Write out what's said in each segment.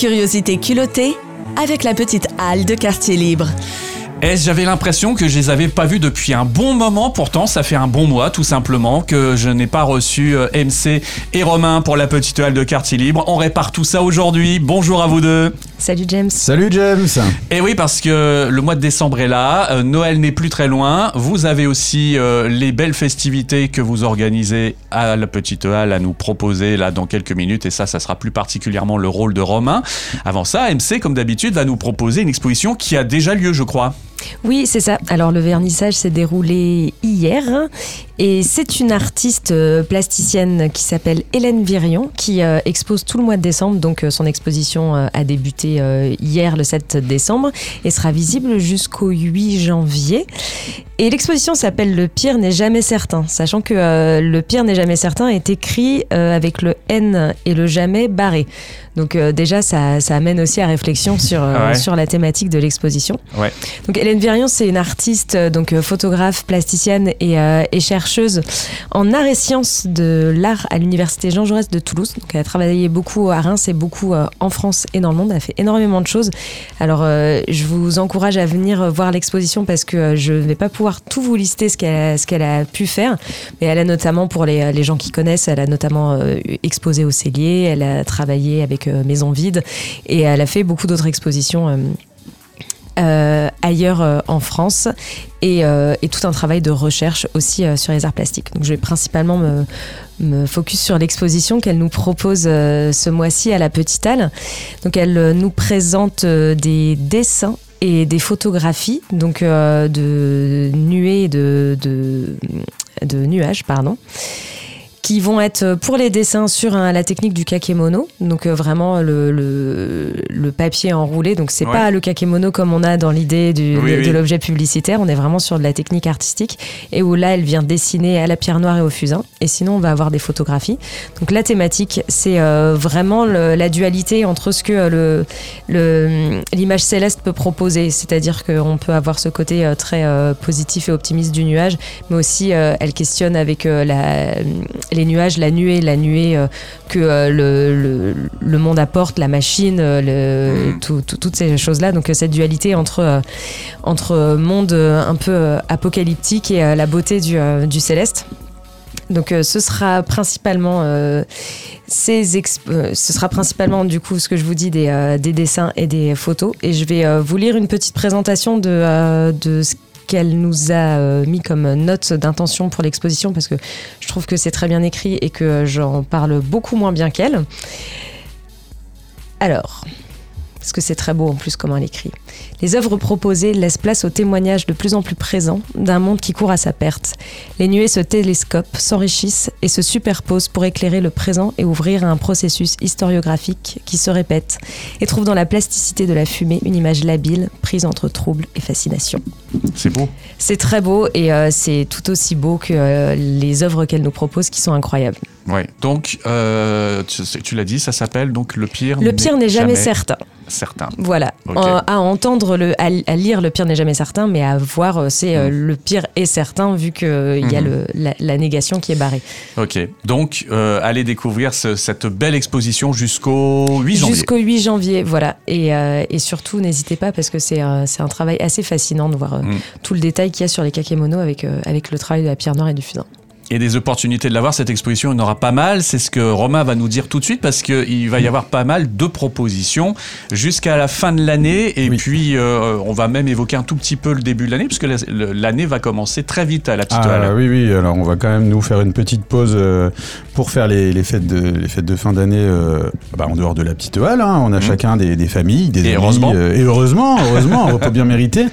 Curiosité culottée avec la petite halle de quartier libre. Et j'avais l'impression que je les avais pas vus depuis un bon moment. Pourtant, ça fait un bon mois, tout simplement, que je n'ai pas reçu euh, MC et Romain pour la petite halle de quartier libre. On répare tout ça aujourd'hui. Bonjour à vous deux. Salut James. Salut James. Et oui, parce que le mois de décembre est là, euh, Noël n'est plus très loin. Vous avez aussi euh, les belles festivités que vous organisez à la petite halle à nous proposer là dans quelques minutes. Et ça, ça sera plus particulièrement le rôle de Romain. Avant ça, MC, comme d'habitude, va nous proposer une exposition qui a déjà lieu, je crois. Oui, c'est ça. Alors le vernissage s'est déroulé hier et c'est une artiste euh, plasticienne qui s'appelle Hélène Virion qui euh, expose tout le mois de décembre. Donc euh, son exposition a débuté hier le 7 décembre et sera visible jusqu'au 8 janvier. Et l'exposition s'appelle Le pire n'est jamais certain, sachant que le pire n'est jamais certain est écrit avec le N et le jamais barré. Donc déjà, ça, amène aussi à réflexion sur, sur la thématique de l'exposition. Ouais. Donc Hélène Virion, c'est une artiste, donc photographe, plasticienne et, et chercheuse en art et sciences de l'art à l'université Jean Jaurès de Toulouse. Donc, elle a travaillé beaucoup à Reims et beaucoup euh, en France et dans le monde. Elle a fait énormément de choses. Alors, euh, je vous encourage à venir voir l'exposition parce que euh, je ne vais pas pouvoir tout vous lister ce qu'elle a, a, pu faire. Mais elle a notamment, pour les, les gens qui connaissent, elle a notamment exposé au Cellier, elle a travaillé avec Maison Vide et elle a fait beaucoup d'autres expositions. Euh, ailleurs euh, en France euh, et, tout un travail de recherche aussi sur les arts plastiques. Donc je vais principalement me, me focus sur l'exposition qu'elle nous propose ce mois-ci à la Petite Halle. Donc elle nous présente des dessins et des photographies donc de nuées de, de, de nuages pardon qui vont être euh, pour les dessins sur la technique du kakemono, donc euh, vraiment le, le, papier enroulé. Donc c'est pas le kakemono comme on a dans l'idée de l'objet publicitaire, on est vraiment sur de la technique artistique et où là elle vient dessiner à la pierre noire et au fusain. Et sinon on va avoir des photographies. Donc la thématique c'est euh, vraiment la dualité entre ce que le l'image céleste peut proposer, c'est-à-dire qu'on peut avoir ce côté très positif et optimiste du nuage, mais aussi elle questionne avec la, les nuages, la nuée, la nuée euh, que euh, le, le, monde apporte, la machine, euh, mm. toutes ces choses-là. Donc cette dualité entre, entre monde un peu apocalyptique et la beauté du, du céleste. Donc ce sera principalement ces ce sera principalement du coup ce que je vous dis des, des dessins et des photos et je vais vous lire une petite présentation de, de ce qu'elle nous a euh, mis comme note d'intention pour l'exposition parce que je trouve que c'est très bien écrit et que j'en parle beaucoup moins bien qu'elle. Alors, parce que c'est très beau en plus comment elle écrit. Les œuvres proposées laissent place au témoignage de plus en plus présent d'un monde qui court à sa perte. Les nuées se télescopent, s'enrichissent et se superposent pour éclairer le présent et ouvrir à un processus historiographique qui se répète et trouve dans la plasticité de la fumée une image labile prise entre trouble et fascination. C'est beau. C'est très beau et euh, c'est tout aussi beau que euh, les œuvres qu'elle nous propose qui sont incroyables. Ouais. Donc, euh, tu, l'as dit, ça s'appelle donc le pire. Le pire n'est jamais, certain. Certain. Voilà. à entendre le, à, lire le pire n'est jamais certain, mais à voir euh, c'est euh, mm. le pire est certain vu qu'il il y a mm-hmm. le, la, négation qui est barrée. Ok. Donc, allez découvrir cette belle exposition jusqu'au 8 janvier. Jusqu'au 8 janvier, voilà. Et, et surtout, n'hésitez pas parce que c'est c'est un travail assez fascinant de voir mm. tout le détail qu'il y a sur les kakémonos avec, avec le travail de la pierre noire et du fusain et des opportunités de l'avoir. Cette exposition, il y en aura pas mal. C'est ce que Romain va nous dire tout de suite parce qu'il va y avoir pas mal de propositions jusqu'à la fin de l'année. Et puis, euh, on va même évoquer un tout petit peu le début de l'année puisque l'année va commencer très vite à la petite ah, Oui, oui. Alors, on va quand même nous faire une petite pause euh, pour faire les, fêtes, de, les fêtes de fin d'année euh, bah, en dehors de la petite halle. Hein. On a mmh. chacun des, familles, des et Heureusement. et heureusement, heureusement, on va bien mériter.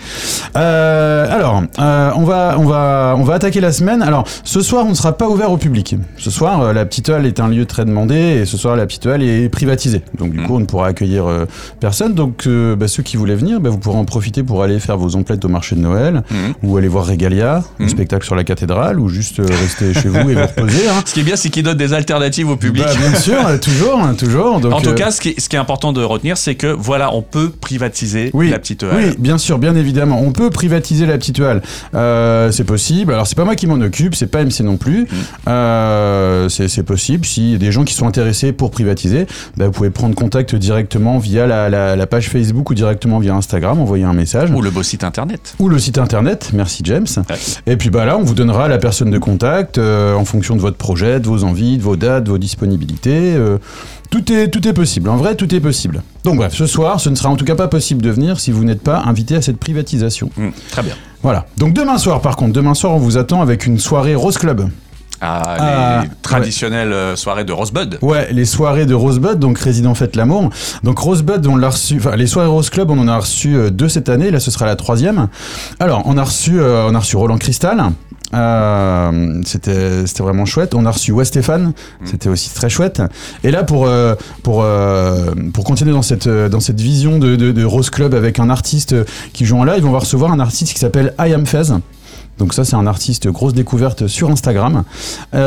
alors, on, va, on, va, on va attaquer la semaine. Alors, ce soir, on ne sera pas ouvert au public. Ce soir, euh, la petite halle est un lieu très demandé et ce soir, la petite halle est privatisée. Donc, du mmh. coup, on ne pourra accueillir euh, personne. Donc, euh, bah, ceux qui voulaient venir, bah, vous pourrez en profiter pour aller faire vos emplettes au marché de Noël mmh. ou aller voir Regalia, un mmh. spectacle sur la cathédrale ou juste rester chez vous et vous reposer. Hein. Ce qui est bien, c'est qu'il donne des alternatives au public. Bah, bien sûr, toujours, hein, toujours. Donc, en tout cas, ce qui, est, ce qui, est, important de retenir, c'est que voilà, on peut privatiser la petite halle. Oui, bien sûr, bien évidemment. On peut privatiser la petite halle. c'est possible. Alors, c'est pas moi qui m'en occupe, c'est pas MC non non plus. Euh, c'est possible. S'il y a des gens qui sont intéressés pour privatiser, bah, vous pouvez prendre contact directement via la, la- la page Facebook ou directement via Instagram, envoyer un message. Ou le beau site internet. Ou le site internet, merci James. Et puis bah là, on vous donnera la personne de contact euh, en fonction de votre projet, de vos envies, de vos dates, de vos disponibilités. euh, tout est, tout est possible. En vrai, tout est possible. Donc bref, ce soir, ce ne sera en tout cas pas possible de venir si vous n'êtes pas invité à cette privatisation. Hmm, très bien. Voilà. Donc demain soir, par contre, demain soir, on vous attend avec une soirée Rose Club. Ah, Ah, les traditionnelles euh, soirées de Rosebud. Ouais, les soirées de Rosebud, donc Résident Fête l'amour. Donc Rosebud, on l'a reçu, enfin les soirées Rose Club, on en a reçu euh, deux cette année. Là, ce sera la troisième. Alors, on a reçu, euh, on a reçu Roland Cristal. Euh, c'était c'était vraiment chouette. On a reçu West Stéphane, c'était aussi très chouette. Et là pour euh, pour euh, pour continuer dans cette euh, dans cette vision de, de, de Rose Club avec un artiste qui joue en live, on va recevoir un artiste qui s'appelle I Am Fez. Donc ça c'est un artiste grosse découverte sur Instagram.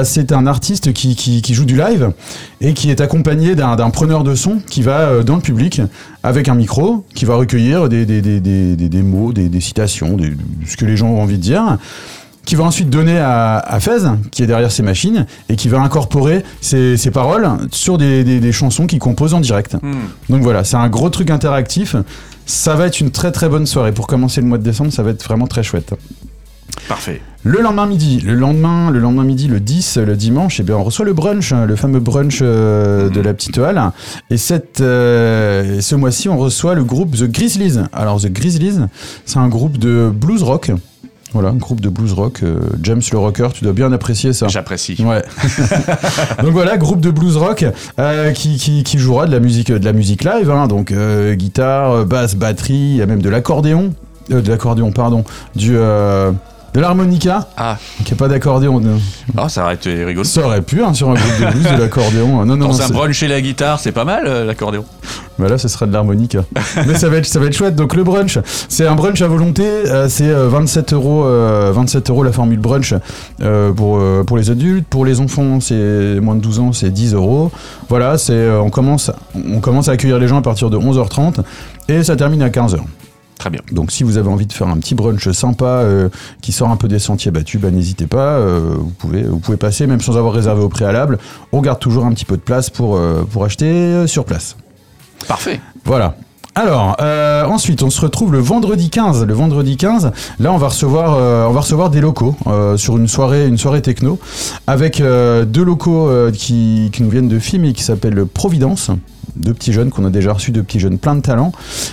C'est un artiste qui, qui, qui joue du live et qui est accompagné d'un d'un preneur de son qui va dans le public avec un micro, qui va recueillir des, des, des, des, des- mots, des, des citations, des- ce que les gens ont envie de dire qui va ensuite donner à, à Fez, qui est derrière ses machines, et qui va incorporer ses, ses paroles sur des, des- des chansons qu'il compose en direct. Hmm. Donc voilà, c'est un gros truc interactif. Ça va être une très très bonne soirée. Pour commencer le mois de décembre, ça va être vraiment très chouette. Parfait. Le lendemain midi, le lendemain, le lendemain midi, le 10, le dimanche, eh bien, on reçoit le brunch, hein, le fameux brunch euh, de la petite halle. Et cette, euh, et ce mois-ci, on reçoit le groupe The Grizzlies. Alors, The Grizzlies, c'est un groupe de blues rock. Voilà, un groupe de blues rock. euh, James le rocker, tu dois bien apprécier ça. J'apprécie. Ouais. donc voilà, groupe de blues rock euh, qui, qui, qui jouera de la musique, de la musique live, hein, donc euh, guitare, basse, batterie, il y a même de l'accordéon, de l'accordéon, pardon, du de l'harmonica, Ah, qui est pas d'accordéon. euh, oh, ça aurait été rigolo. Ça aurait pu hein, sur un groupe de blues de l'accordéon. Non, non, Dans non, un brunch et la guitare, c'est pas mal euh, l'accordéon. Bah là, ce sera de l'harmonica. Mais ça va être, ça va être chouette. Donc le brunch, c'est un brunch à volonté. euh, c'est euh, 27 euros, euh, 27 euros la formule brunch euh, pour euh, pour les adultes. Pour les enfants, c'est moins de 12 ans, c'est 10 euros. Voilà, c'est euh, on commence, on commence à accueillir les gens à partir de 11h30 et ça termine à 15h. Très bien. Donc si vous avez envie de faire un petit brunch sympa euh, qui sort un peu des sentiers battus, bah, n'hésitez pas, euh, vous, pouvez, vous pouvez passer même sans avoir réservé au préalable. On garde toujours un petit peu de place pour, euh, pour acheter sur place. Parfait. Voilà. Alors, euh, ensuite, on se retrouve le vendredi 15. Le vendredi 15, là, on va recevoir, euh, on va recevoir des locaux euh, sur une soirée, une soirée techno, avec deux locaux qui, qui nous viennent de films et qui s'appellent Providence. Deux petits jeunes qu'on a déjà reçus, deux petits jeunes plein de talent.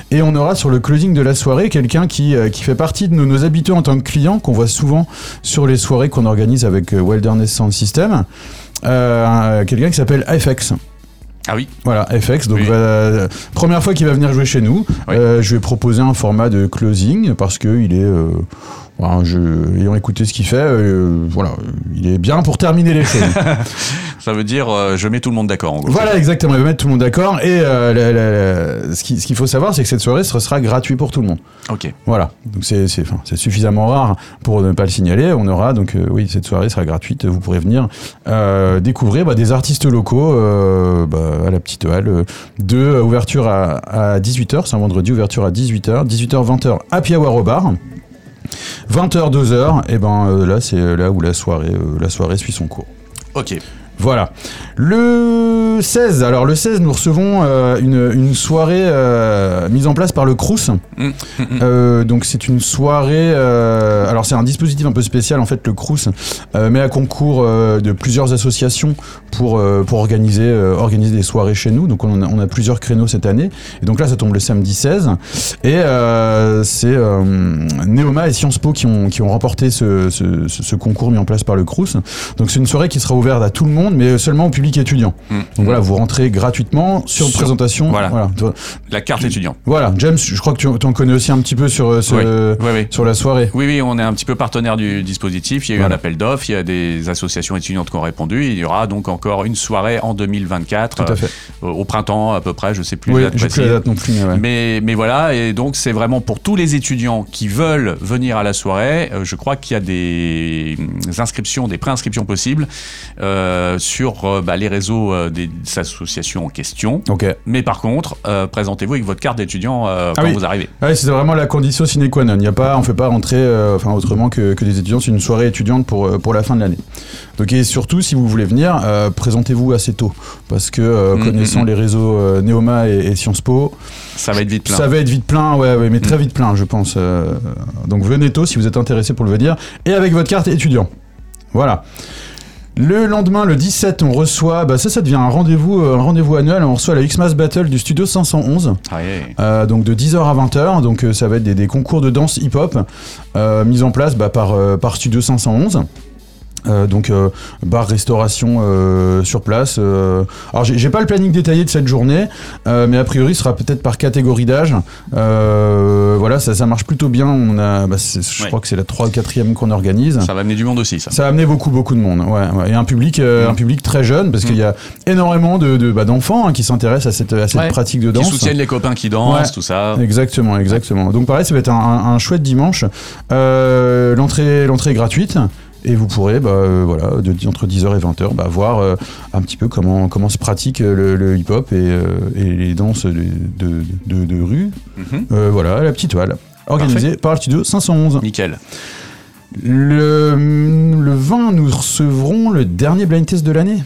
Et on aura sur le closing de la soirée quelqu'un qui, qui fait partie de nos, nos habitués en tant que client, qu'on voit souvent sur les soirées qu'on organise avec Wilderness Sound System. Quelqu'un qui s'appelle FX. Ah oui. Voilà, FX. Donc, Oui. va- première fois qu'il va venir jouer chez nous. Oui. Euh, je vais proposer un format de closing parce que il est. euh, je, ayant écouté ce qu'il fait, euh, voilà, il est bien pour terminer les choses. Ça veut dire euh, je mets tout le monde d'accord en gros. voilà, exactement. Il va mettre tout le monde d'accord. Et euh, la- la- la- ce qui- ce qu'il faut savoir, c'est que cette soirée ce sera gratuit pour tout le monde. Ok. Voilà. Donc c'est suffisamment rare pour ne pas le signaler. On aura donc euh, oui cette soirée sera gratuite. Vous pourrez venir découvrir bah, des artistes locaux bah, à la petite halle de ouverture à, à 18h. C'est un vendredi ouverture à 18h. 18h 20h à Piawar au bar. 20h 2h. Et ben euh, là c'est là où la soirée euh, la soirée suit son cours. Ok. Voilà. Le 16, alors le 16, nous recevons euh, une, une soirée euh, mise en place par le Crous. Mm, mm, mm. Euh, donc c'est une soirée. euh, alors c'est un dispositif un peu spécial en fait. Le Crous euh, met à concours euh, de plusieurs associations pour euh, pour organiser euh, organiser des soirées chez nous. Donc on a, on a plusieurs créneaux cette année. Et donc là ça tombe le samedi 16. Et euh, c'est euh, Neoma et Sciences Po qui ont qui ont remporté ce, ce, ce- ce concours mis en place par le Crous. Donc c'est une soirée qui sera ouverte à tout le monde, mais seulement au public étudiant. Mm. Donc voilà, vous rentrez gratuitement sur, Sur- présentation. voilà. voilà. La carte étudiant. Voilà, James, je crois que tu en connais aussi un petit peu sur, euh, ce, Oui. Oui, oui. sur la soirée. Oui, oui, on est un petit peu partenaire du dispositif. Il y a eu Voilà. un appel d'offres, il y a des associations étudiantes qui ont répondu. Il y aura donc encore une soirée en 2024, Tout à fait. euh, au printemps à peu près, je sais plus Oui, la date plus la date non plus, mais ouais. Mais, mais voilà, et donc c'est vraiment pour tous les étudiants qui veulent venir à la soirée. Euh, je crois qu'il y a des hum, inscriptions, des préinscriptions possibles euh, sur bah, les réseaux des associations en question. Ok. Mais par contre, euh, présentez-vous avec votre carte d'étudiant euh, Ah quand oui. vous arrivez. Ouais, c'est vraiment la condition sine qua non. Il y a pas, on fait pas rentrer, euh, enfin autrement que, que des étudiants. C'est une soirée étudiante pour pour la fin de l'année. Donc et surtout, si vous voulez venir, présentez-vous assez tôt, parce que Mm, connaissant mm, mm. les réseaux Neoma et, et Sciences Po, Ça va être vite plein. ça va être vite plein. Ouais, ouais, mais très vite plein, je pense. donc venez tôt si vous êtes intéressé pour le venir et avec votre carte étudiant. Voilà. Le lendemain, le 17, on reçoit, bah ça, ça devient un rendez-vous, euh, un rendez-vous annuel. On reçoit la Xmas Battle du Studio 511. Ouais. Euh, donc de 10h à 20h, donc euh, ça va être des, des concours de danse hip-hop mis en place bah, par, par Studio 511. Euh, donc euh, bar restauration euh, sur place. euh. Alors j'ai pas le planning détaillé de cette journée, euh, mais a priori ce sera peut-être par catégorie d'âge. Euh, voilà, ça, ça marche plutôt bien. On a, bah, je Ouais. crois que c'est la 3 ou 4 qu'on organise. Ça va amener du monde aussi, ça. Ça a amené beaucoup beaucoup de monde, ouais, ouais. et un public, euh, Mm. un public très jeune parce qu'il y a énormément de, de- bah, d'enfants hein, qui s'intéressent à cette, à cette pratique de Qui danse. soutiennent les copains qui dansent, tout ça. Exactement, exactement. Donc pareil, ça va être un, un- un chouette dimanche. Euh, l'entrée, l'entrée est gratuite. Et vous pourrez, bah, euh, voilà, de, entre 10h et 20h, bah, voir euh, un petit peu comment, comment se pratique euh, le, le hip-hop et, euh, et les danses de, de, de- de rue. Mhm. Voilà, la petite toile. Organisée par le studio 511. Nickel. Le, le 20, nous recevrons le dernier blind test de l'année.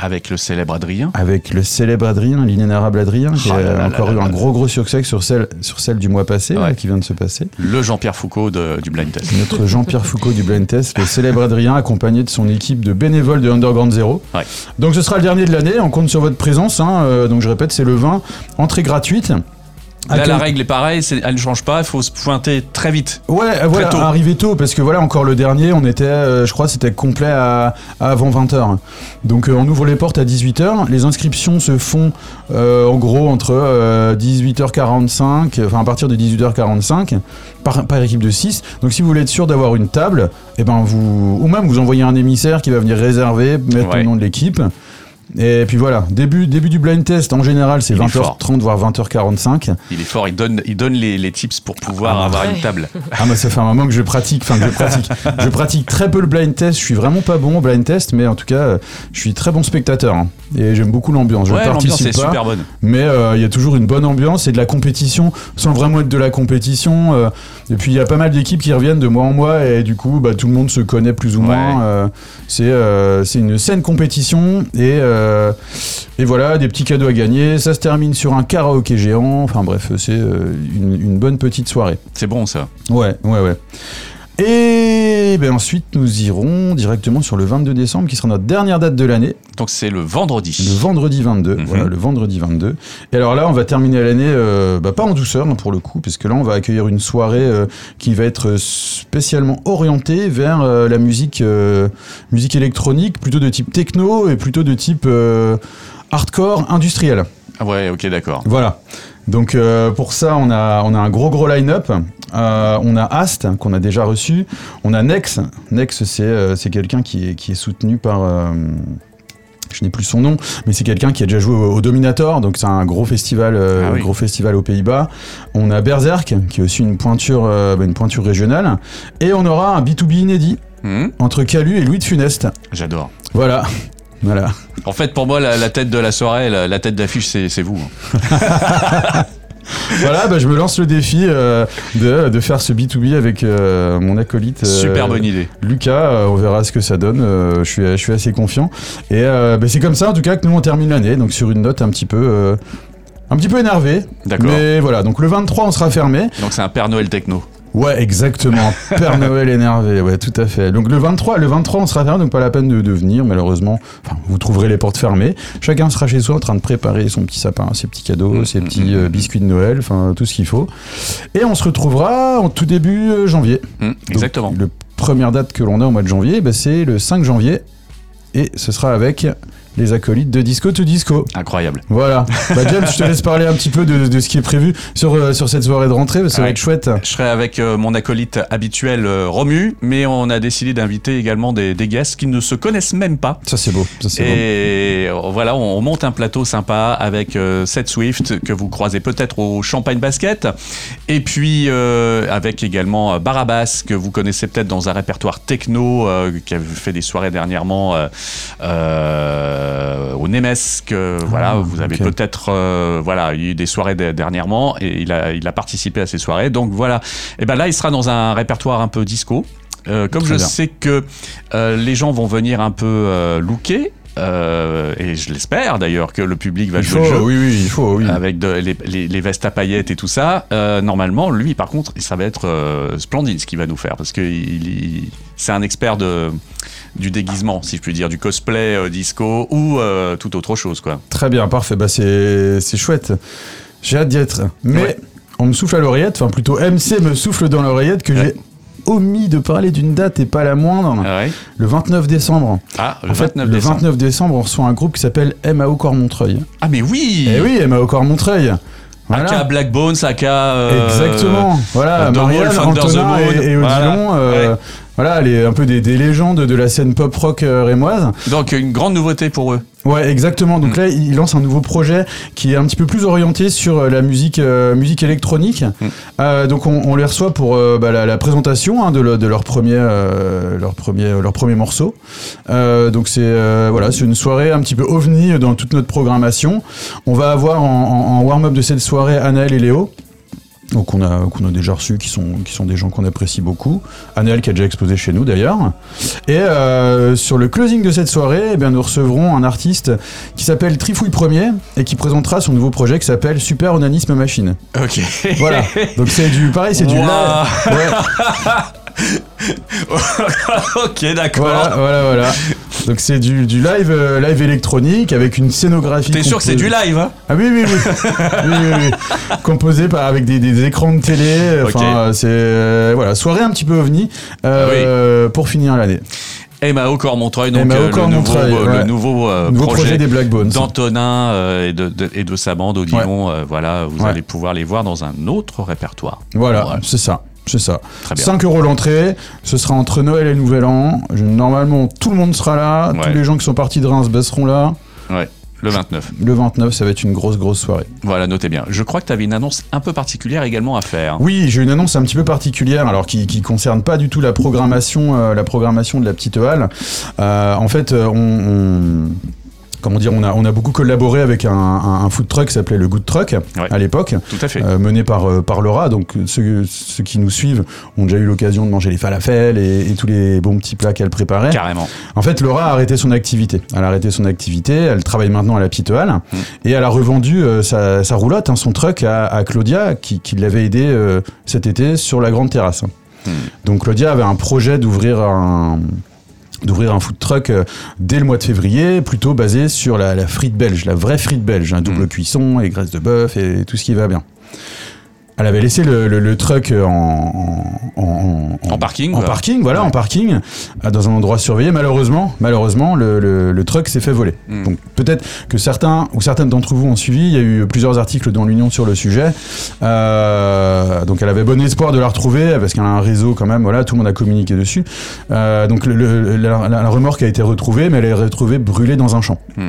Avec le célèbre Adrien. Avec le célèbre Adrien, l'inénarrable Adrien, qui Oh a là encore là eu là un gros gros succès sur celle, sur celle du mois passé, Ouais. qui vient de se passer. Le Jean-Pierre Foucault de- du blind test. Notre Jean-Pierre Foucault du Blind Test, le célèbre Adrien, accompagné de son équipe de bénévoles de Underground Zero. Ouais. Donc ce sera le dernier de l'année, on compte sur votre présence. hein, euh, donc je répète, c'est le 20, entrée gratuite. Là, la règle est pareille, elle ne change pas, il faut se pointer très vite. Ouais, voilà, tôt. parce que voilà, encore le dernier, on était, euh, je crois, c'était complet à, à avant 20h. Donc euh, on ouvre les portes à 18h. Les inscriptions se font euh, en gros entre euh, 18h45, enfin à partir de 18h45, par, par équipe de 6. Donc si vous voulez être sûr d'avoir une table, et ben vous, ou même vous envoyez un émissaire qui va venir réserver, mettre Ouais. le nom de l'équipe. Et puis voilà, début, début du blind test, en général, c'est Il est fort. 20h30, voire 20h45. Il est fort, il donne, il donne les, les tips pour pouvoir Ah, avoir ouais. une table. Ah mais ça fait un moment que je pratique, enfin que je pratique. je pratique très peu le blind test, je suis vraiment pas bon au blind test, mais en tout cas, euh, je suis très bon spectateur. hein. Et j'aime beaucoup l'ambiance. Je ouais, l'ambiance participe est pas, super bonne. mais euh, il y a toujours une bonne ambiance et de la compétition, sans vraiment être de la compétition. euh, et puis il y a pas mal d'équipes qui reviennent de mois en mois et du coup, bah, tout le monde se connaît plus ou moins. Ouais. c'est euh, c'est une saine compétition et euh, et voilà, des petits cadeaux à gagner. Ça se termine sur un karaoké géant. Enfin bref, c'est euh, une, une bonne petite soirée. C'est bon ça. Ouais, ouais, ouais. Et ben ensuite, nous irons directement sur le 22 décembre, qui sera notre dernière date de l'année, Donc c'est le vendredi. le vendredi 22. Mhm. Voilà, le vendredi 22. Et alors là, on va terminer l'année, euh, bah, pas en douceur hein, pour le coup, parce que là, on va accueillir une soirée euh, qui va être spécialement orientée vers euh, la musique, euh, musique électronique, plutôt de type techno et plutôt de type euh, hardcore industriel. Ah ouais, ok, d'accord. Voilà. Donc euh, pour ça, on a, on a un gros gros line-up. Euh, on a Ast qu'on a déjà reçu. On a Nex. Nex, c'est euh, quelqu'un qui est, qui est soutenu par. je n'ai plus son nom, mais c'est quelqu'un qui a déjà joué au, au Dominator, donc c'est un gros festival, Ah oui. gros festival aux Pays-Bas. On a Berserk, qui est aussi une pointure, une pointure régionale, et on aura un B2B inédit Hmm, entre Calu et Louis de Funeste. J'adore. Voilà, voilà. En fait, pour moi, la, la tête de la soirée, la, la tête d'affiche, c'est vous. hein. voilà, bah, je me lance le défi euh, de, de faire ce B2B avec euh, mon acolyte. euh, Super bonne idée. Lucas, on verra ce que ça donne. je, suis, je suis assez confiant. Et bah, c'est comme ça, en tout cas, que nous on termine l'année, donc sur une note un petit peu, un petit peu énervée. D'accord. Mais voilà, donc le 23, on sera fermé. Donc c'est un Père Noël techno. Ouais, exactement. Père Noël énervé, ouais, tout à fait. Donc le 23, le 23, on sera fermé, donc pas la peine de, de venir, malheureusement. Enfin, vous trouverez les portes fermées. Chacun sera chez soi en train de préparer son petit sapin, ses petits cadeaux, Mm, ses mm, petits mm, euh, biscuits de Noël, enfin tout ce qu'il faut. Et on se retrouvera en tout début euh, janvier. Donc, exactement. Le première date que l'on a au mois de janvier, bah, c'est le 5 janvier. Et ce sera avec les acolytes de Disco to Disco. Incroyable. Voilà. Bah, James, je te laisse parler un petit peu de, de ce qui est prévu sur, euh, sur cette soirée de rentrée, parce que ça va être chouette. Je serai avec euh, mon acolyte habituel euh, Romu, mais on a décidé d'inviter également des, des guests qui ne se connaissent même pas. Ça, c'est beau. Ça, beau. Et voilà, on, on monte un plateau sympa avec Seth Swift que vous croisez peut-être au Champagne Basket, et puis avec également Barabas que vous connaissez peut-être dans un répertoire techno qui a fait des soirées dernièrement euh, euh, euh, au Nemes que voilà, vous avez peut-être euh, voilà, eu des soirées de- dernièrement et il a, il a participé à ces soirées. Donc voilà, et ben là, il sera dans un répertoire un peu disco. Euh, comme Très je bien. sais que euh, les gens vont venir un peu euh, looker, euh, et je l'espère d'ailleurs que le public va Il jouer faut, le jeu oui, oui, il faut, oui. avec de- les, les- les vestes à paillettes et tout ça, euh, normalement, lui, par contre, ça va être euh, splendide ce qu'il va nous faire parce que il- il- c'est un expert de, du déguisement, si je puis dire, du cosplay disco ou tout autre chose, quoi. Très bien, parfait. Bah, c'est c'est chouette. J'ai hâte d'y être. Mais Ouais. on me souffle à l'oreillette, enfin plutôt MC me souffle dans l'oreillette que Ouais. j'ai omis de parler d'une date et pas la moindre. Ah, ouais. Le 29 décembre. Ah, le En fait, 29 le décembre. 29 décembre, on reçoit un groupe qui s'appelle MAO Corps Montreuil. Ah, mais oui Eh oui, MAO Corps Montreuil. Voilà. Aka Black Bones, Aka. euh, Exactement. Voilà, Marianne, Antonin et, et Odilon. Voilà. euh, Ouais. Voilà, les, un peu des, des légendes de la scène pop rock euh, rémoise. Donc, une grande nouveauté pour eux. Ouais, exactement. Mm. Donc là, il lance un nouveau projet qui est un petit peu plus orienté sur euh, la musique, euh, musique électronique. Mm. Euh, donc on, on les reçoit pour euh, bah, la, la présentation hein, de, le- de leur premier, leur premier, leur premier morceau. Donc c'est voilà, c'est une soirée un petit peu ovni dans toute notre programmation. On va avoir en, en- en warm-up de cette soirée Anaël et Léo. Qu'on a, qu'on a déjà reçus, qui sont, qui sont des gens qu'on apprécie beaucoup. Anaël qui a déjà exposé chez nous d'ailleurs. Et euh, sur le closing de cette soirée, eh bien, nous recevrons un artiste qui s'appelle Trifouille Premier et qui présentera son nouveau projet qui s'appelle Super Onanisme Machine. Ok. Voilà. Donc c'est du pareil, c'est du Wow. Ouais, ok, d'accord. voilà, voilà, voilà. Donc c'est du, du live, euh, live électronique avec une scénographie. T'es sûr que c'est du live, hein Ah oui, oui, oui. oui, oui, oui. Composé par, avec des, des écrans de télé. Enfin, euh, c'est euh, voilà, soirée un petit peu ovni euh, pour finir l'année. MAO Corps Montreuil, donc MAO euh, Corps le nouveau, Montreuil, euh, le nouveau, euh, Nouveau projet, des Black Bones. d'Antonin euh, et, de, de- et de sa bande Odilon. euh, voilà, vous Ouais. allez pouvoir les voir dans un autre répertoire. Voilà. c'est ça. C'est ça. Très bien. 5 euros l'entrée, ce sera entre Noël et Nouvel An. Je- normalement, tout le monde sera là. Ouais. Tous les gens qui sont partis de Reims bah, seront là. Ouais, le 29. Le 29, ça va être une grosse, grosse soirée. Voilà, notez bien. Je crois que tu avais une annonce un peu particulière également à faire. Oui, j'ai une annonce un petit peu particulière, alors qui, qui concerne pas du tout la programmation, euh, la programmation de la petite halle. Euh, en fait, euh, on, on- comment dire, on a, on a beaucoup collaboré avec un, un, un food truck qui s'appelait le Good Truck Ouais. à l'époque. Tout à fait. euh, mené par, euh, par Laura. Donc ceux, ceux qui nous suivent ont déjà eu l'occasion de manger les falafels et, et tous les bons petits plats qu'elle préparait. Carrément. En fait, Laura a arrêté son activité. Elle a arrêté son activité. Elle travaille maintenant à la Petite Halle Mm. et elle a revendu euh, sa, sa roulotte, hein, son truck à, à Claudia, qui, qui l'avait aidé euh, cet été sur la grande terrasse. Mm. Donc Claudia avait un projet d'ouvrir un d'ouvrir un food truck euh, dès le mois de février, plutôt basé sur la, la frite belge, la vraie frite belge, un double Mm. cuisson et graisse de bœuf et tout ce qui va bien. Elle avait laissé le, le- le truck en, en, en- En parking, En parking, voilà, Ouais. en parking, euh, dans un endroit surveillé. Malheureusement, malheureusement, le, le- le truck s'est fait voler. Mm. Donc peut-être que certains ou certaines d'entre vous ont suivi. Il y a eu plusieurs articles dans l'Union sur le sujet. Euh, donc elle avait bon espoir de la retrouver parce qu'elle a un réseau quand même. Voilà, tout le monde a communiqué dessus. Euh, donc le- le- la, la- la remorque a été retrouvée, mais elle est retrouvée brûlée dans un champ. Mm.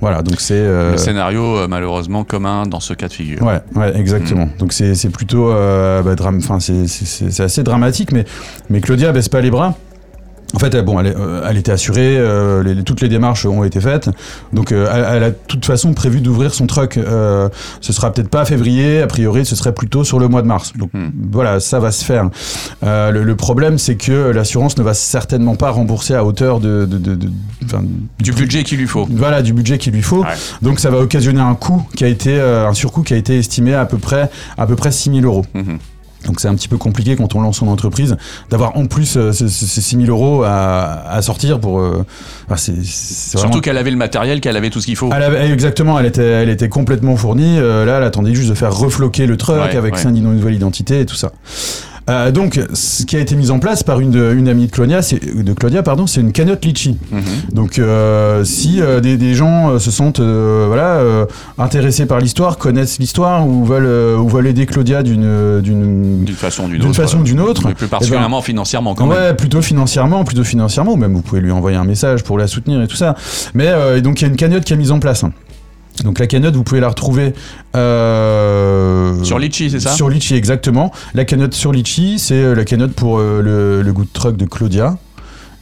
Voilà, donc c'est. euh, Le scénario, euh, malheureusement, commun dans ce cas de figure. Ouais, ouais, exactement. Donc c'est plutôt, euh, bah, c'est assez dramatique, mais mais Claudia baisse pas les bras. En fait, elle, bon, elle, euh, elle était assurée, euh, les- toutes les démarches ont été faites. Donc, euh, elle, elle a de toute façon prévu d'ouvrir son truck. Euh, ce sera peut-être pas février, a priori, ce serait plutôt sur le mois de mars. Donc, Hmm. voilà, ça va se faire. Euh, le, le problème, c'est que l'assurance ne va certainement pas rembourser à hauteur de, de, de- de- enfin, Du budget qu'il lui faut. voilà, du budget qu'il lui faut. Ouais. Donc ça va occasionner un coût qui a été euh, un surcoût qui a été estimé à peu près à peu près 6000 euros. Mhm. Donc c'est un petit peu compliqué quand on lance son entreprise d'avoir en plus euh, ces, ces 6000 euros à, à sortir pour. euh, enfin, c'est c'est Surtout qu'elle avait le matériel, qu'elle avait tout ce qu'il faut. Elle avait- exactement, elle était, elle était complètement fournie. Euh, là, elle attendait juste de faire refloquer le truck Ouais, avec ouais. sa nouvelle identité et tout ça. Euh, donc, ce qui a été mis en place par une, de- une amie de Claudia, c'est de Claudia, pardon, c'est une cagnotte litchi. Mhm. Donc, euh, si euh, des, des gens euh, se sentent euh, voilà euh, intéressés par l'histoire, connaissent l'histoire ou veulent euh, ou veulent aider Claudia d'une d'une D'une façon ou d'une d'une autre. façon d'une autre, Mais plus particulièrement financièrement quand ouais, même. plutôt financièrement, plutôt financièrement, ou même vous pouvez lui envoyer un message pour la soutenir et tout ça. Mais euh, et donc il y a une cagnotte qui est mise en place. Donc la cagnotte, vous pouvez la retrouver euh, Sur Litchi, c'est ça? Sur Litchi, exactement. La cagnotte sur Litchi, c'est euh, la cagnotte pour euh, le, le good truck de Claudia.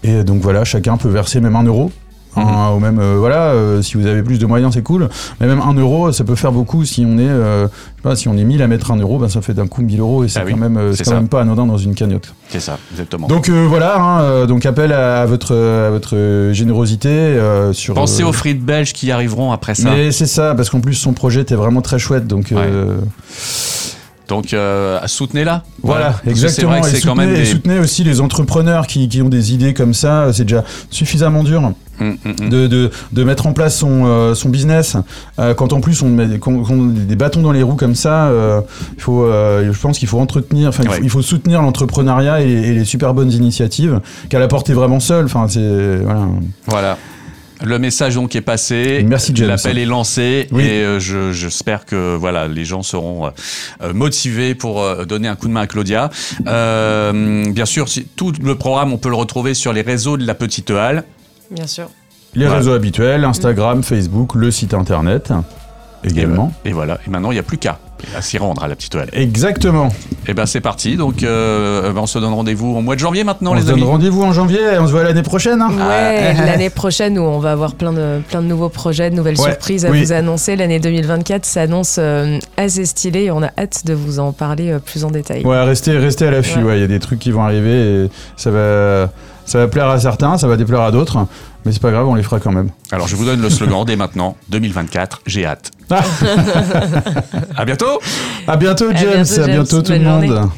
Et donc voilà, chacun peut verser même un euro. Hein, ou même euh, voilà, euh, si vous avez plus de moyens, c'est cool. Mais même 1 euro, ça peut faire beaucoup si on est, euh, je sais pas, si on est 1000 à mettre 1 euro, ben ça fait d'un coup 1000 euros et c'est Ah oui, quand même, c'est quand ça. même pas anodin dans une cagnotte. C'est ça, exactement. Donc voilà, hein, donc appel à, à votre à votre générosité sur. Pensez aux frites belges qui arriveront après ça. Mais c'est ça, parce qu'en plus son projet était vraiment très chouette, donc Donc euh, soutenez-la. voilà, exactement. C'est vrai que et c'est quand soutenez, même et soutenez aussi les entrepreneurs qui, qui ont des idées comme ça, c'est déjà suffisamment dur. Hum, hum, hum. de, de, de mettre en place son, euh, son business. Euh, quand en plus on met des bâtons dans les roues comme ça, euh, il faut, je pense qu'il faut entretenir, enfin il, faut- Ouais. il faut soutenir l'entrepreneuriat et, et les super bonnes initiatives qu'elle a portées vraiment seule. Enfin c'est voilà. Voilà. Le message donc est passé. Merci. L'appel est lancé Oui. et euh, je- j'espère que voilà les gens seront euh, motivés pour euh, donner un coup de main à Claudia. Bien sûr, si- tout le programme on peut le retrouver sur les réseaux de la Petite Halle. Bien sûr. Les Voilà. réseaux habituels, Instagram, Facebook, le site internet également. Et voilà. Et maintenant il n'y a plus qu'à à s'y rendre à la Petite Halle. Exactement. Et ben c'est parti. Donc euh, ben, on se donne rendez-vous au mois de janvier maintenant on les se donne amis. rendez-vous en janvier et on se voit l'année prochaine. hein. Ouais, Ah. l'année prochaine où on va avoir plein de, plein de nouveaux projets, de nouvelles Ouais, surprises à oui. vous annoncer. L'année 2024 s'annonce euh, assez stylée et on a hâte de vous en parler euh, plus en détail. Ouais, restez, restez à l'affût. Ouais. ouais, Il y a des trucs qui vont arriver et ça va, ça va plaire à certains, ça va déplaire à d'autres. Mais c'est pas grave, on les fera quand même. Alors je vous donne le slogan dès maintenant 2024. J'ai hâte. À bientôt. à bientôt, À James. bientôt, à bientôt tout le journée. monde.